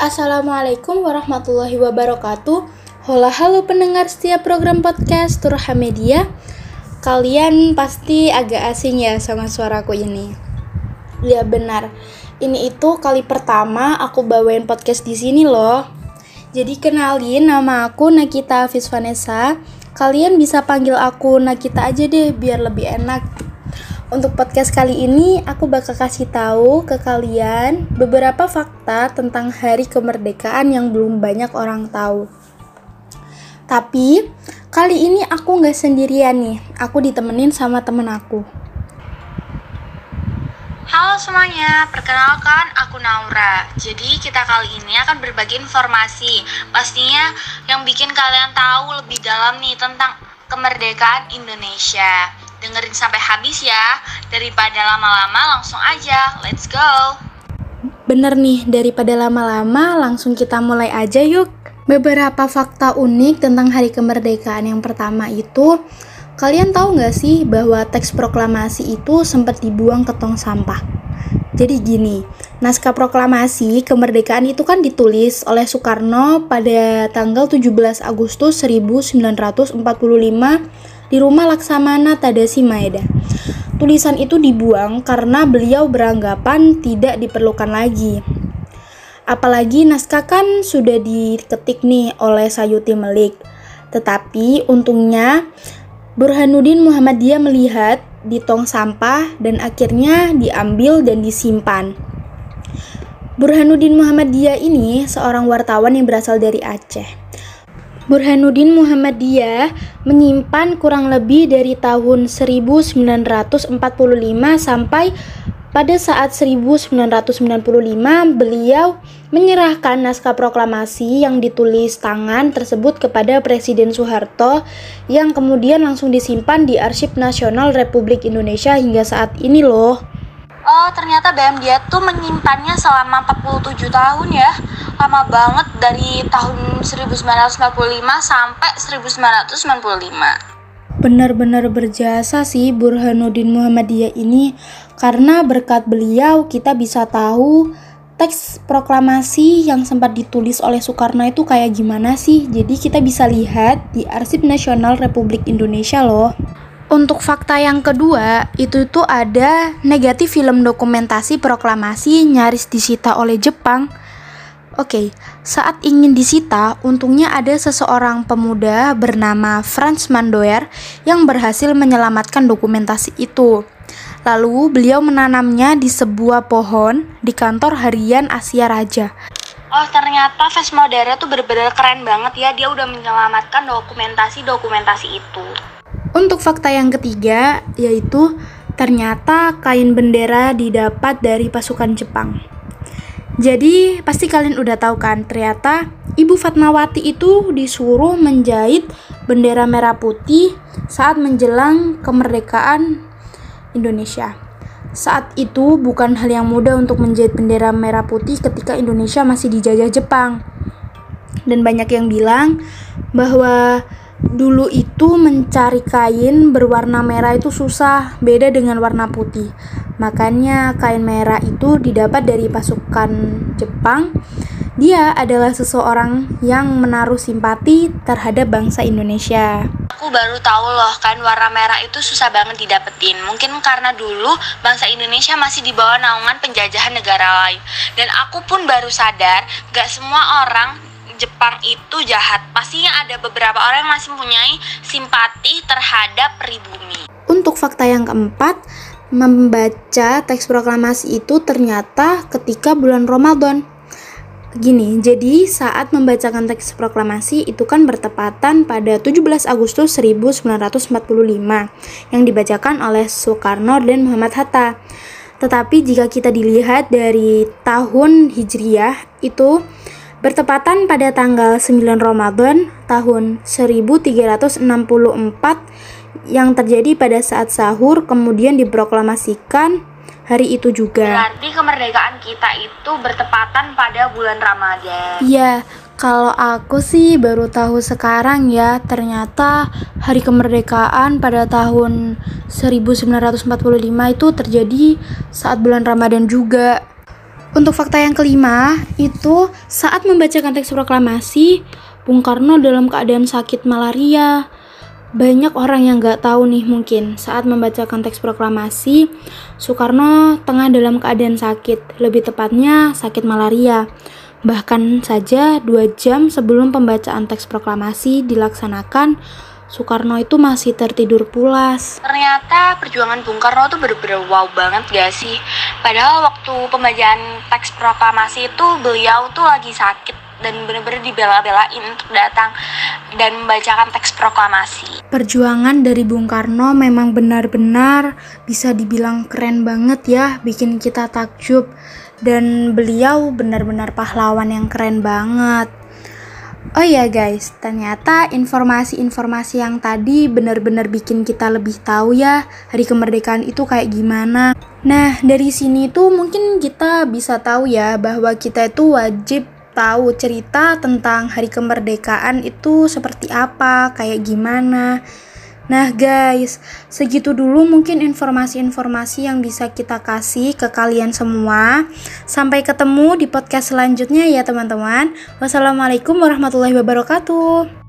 Assalamualaikum warahmatullahi wabarakatuh. Hola halo pendengar setiap program podcast Turha Media. Kalian pasti agak asing ya sama suaraku ini. Ya benar. Ini itu kali pertama aku bawain podcast di sini loh. Jadi kenalin nama aku Nakita Hafiz Vanessa. Kalian bisa panggil aku Nakita aja deh biar lebih enak. Untuk podcast kali ini, aku bakal kasih tahu ke kalian beberapa fakta tentang hari kemerdekaan yang belum banyak orang tahu. Tapi, kali ini aku nggak sendirian nih. Aku ditemenin sama temen aku. Halo semuanya, perkenalkan aku Naura. Jadi kita kali ini akan berbagi informasi pastinya yang bikin kalian tahu lebih dalam nih tentang kemerdekaan Indonesia. Dengerin sampai habis ya, daripada lama-lama langsung aja, let's go! Bener nih, daripada lama-lama langsung kita mulai aja yuk. Beberapa fakta unik tentang hari kemerdekaan yang pertama itu, kalian tahu nggak sih bahwa teks proklamasi itu sempat dibuang ke tong sampah? Jadi gini, naskah proklamasi kemerdekaan itu kan ditulis oleh Soekarno pada tanggal 17 Agustus 1945 di rumah Laksamana Tadasi Maeda. Tulisan itu dibuang karena beliau beranggapan tidak diperlukan lagi. Apalagi naskah kan sudah diketik nih oleh Sayuti Melik. Tetapi untungnya Burhanuddin Muhammadiyah melihat di tong sampah dan akhirnya diambil dan disimpan. Burhanuddin Muhammadiyah ini seorang wartawan yang berasal dari Aceh. Burhanuddin Muhammadiyah menyimpan kurang lebih dari tahun 1945 sampai pada saat 1995 beliau menyerahkan naskah proklamasi yang ditulis tangan tersebut kepada Presiden Soeharto yang kemudian langsung disimpan di Arsip Nasional Republik Indonesia hingga saat ini loh. Oh, ternyata BM dia tuh menyimpannya selama 47 tahun ya. Lama banget dari tahun 1945 sampai 1995. Benar-benar berjasa sih Burhanuddin Muhammadiyah ini karena berkat beliau kita bisa tahu teks proklamasi yang sempat ditulis oleh Soekarno itu kayak gimana sih. Jadi kita bisa lihat di Arsip Nasional Republik Indonesia loh. Untuk fakta yang kedua, itu tuh ada negatif film dokumentasi proklamasi nyaris disita oleh Jepang. Oke, saat ingin disita, untungnya ada seseorang pemuda bernama Franz Mandoer yang berhasil menyelamatkan dokumentasi itu. Lalu beliau menanamnya di sebuah pohon di kantor harian Asia Raja. Oh ternyata Vesmodera tuh bener-bener keren banget ya Dia udah menyelamatkan dokumentasi-dokumentasi itu untuk fakta yang ketiga, yaitu ternyata kain bendera didapat dari pasukan Jepang. Jadi, pasti kalian udah tahu kan, ternyata Ibu Fatmawati itu disuruh menjahit bendera merah putih saat menjelang kemerdekaan Indonesia. Saat itu bukan hal yang mudah untuk menjahit bendera merah putih ketika Indonesia masih dijajah Jepang. Dan banyak yang bilang bahwa dulu itu mencari kain berwarna merah itu susah, beda dengan warna putih. Makanya kain merah itu didapat dari pasukan Jepang. Dia adalah seseorang yang menaruh simpati terhadap bangsa Indonesia. Aku baru tahu loh kan warna merah itu susah banget didapetin. Mungkin karena dulu bangsa Indonesia masih di bawah naungan penjajahan negara lain. Dan aku pun baru sadar gak semua orang Jepang itu jahat. Pastinya ada beberapa orang yang masih mempunyai simpati terhadap pribumi. Untuk fakta yang keempat, membaca teks proklamasi itu ternyata ketika bulan Ramadan. Gini, jadi saat membacakan teks proklamasi itu kan bertepatan pada 17 Agustus 1945 yang dibacakan oleh Soekarno dan Muhammad Hatta. Tetapi jika kita dilihat dari tahun Hijriah itu bertepatan pada tanggal 9 Ramadan tahun 1364 yang terjadi pada saat sahur kemudian diproklamasikan hari itu juga. Berarti kemerdekaan kita itu bertepatan pada bulan Ramadan. Iya, kalau aku sih baru tahu sekarang ya, ternyata hari kemerdekaan pada tahun 1945 itu terjadi saat bulan Ramadan juga. Untuk fakta yang kelima, itu saat membacakan teks proklamasi, Bung Karno dalam keadaan sakit malaria. Banyak orang yang nggak tahu nih mungkin saat membacakan teks proklamasi, Soekarno tengah dalam keadaan sakit, lebih tepatnya sakit malaria. Bahkan saja dua jam sebelum pembacaan teks proklamasi dilaksanakan, Soekarno itu masih tertidur pulas. Ternyata perjuangan Bung Karno tuh bener-bener wow banget gak sih? Padahal waktu pembacaan teks proklamasi itu beliau tuh lagi sakit dan bener-bener dibela-belain untuk datang dan membacakan teks proklamasi. Perjuangan dari Bung Karno memang benar-benar bisa dibilang keren banget ya, bikin kita takjub. Dan beliau benar-benar pahlawan yang keren banget. Oh ya guys, ternyata informasi-informasi yang tadi benar-benar bikin kita lebih tahu ya hari kemerdekaan itu kayak gimana. Nah, dari sini tuh mungkin kita bisa tahu ya bahwa kita itu wajib tahu cerita tentang hari kemerdekaan itu seperti apa, kayak gimana. Nah guys, segitu dulu mungkin informasi-informasi yang bisa kita kasih ke kalian semua. Sampai ketemu di podcast selanjutnya ya teman-teman. Wassalamualaikum warahmatullahi wabarakatuh.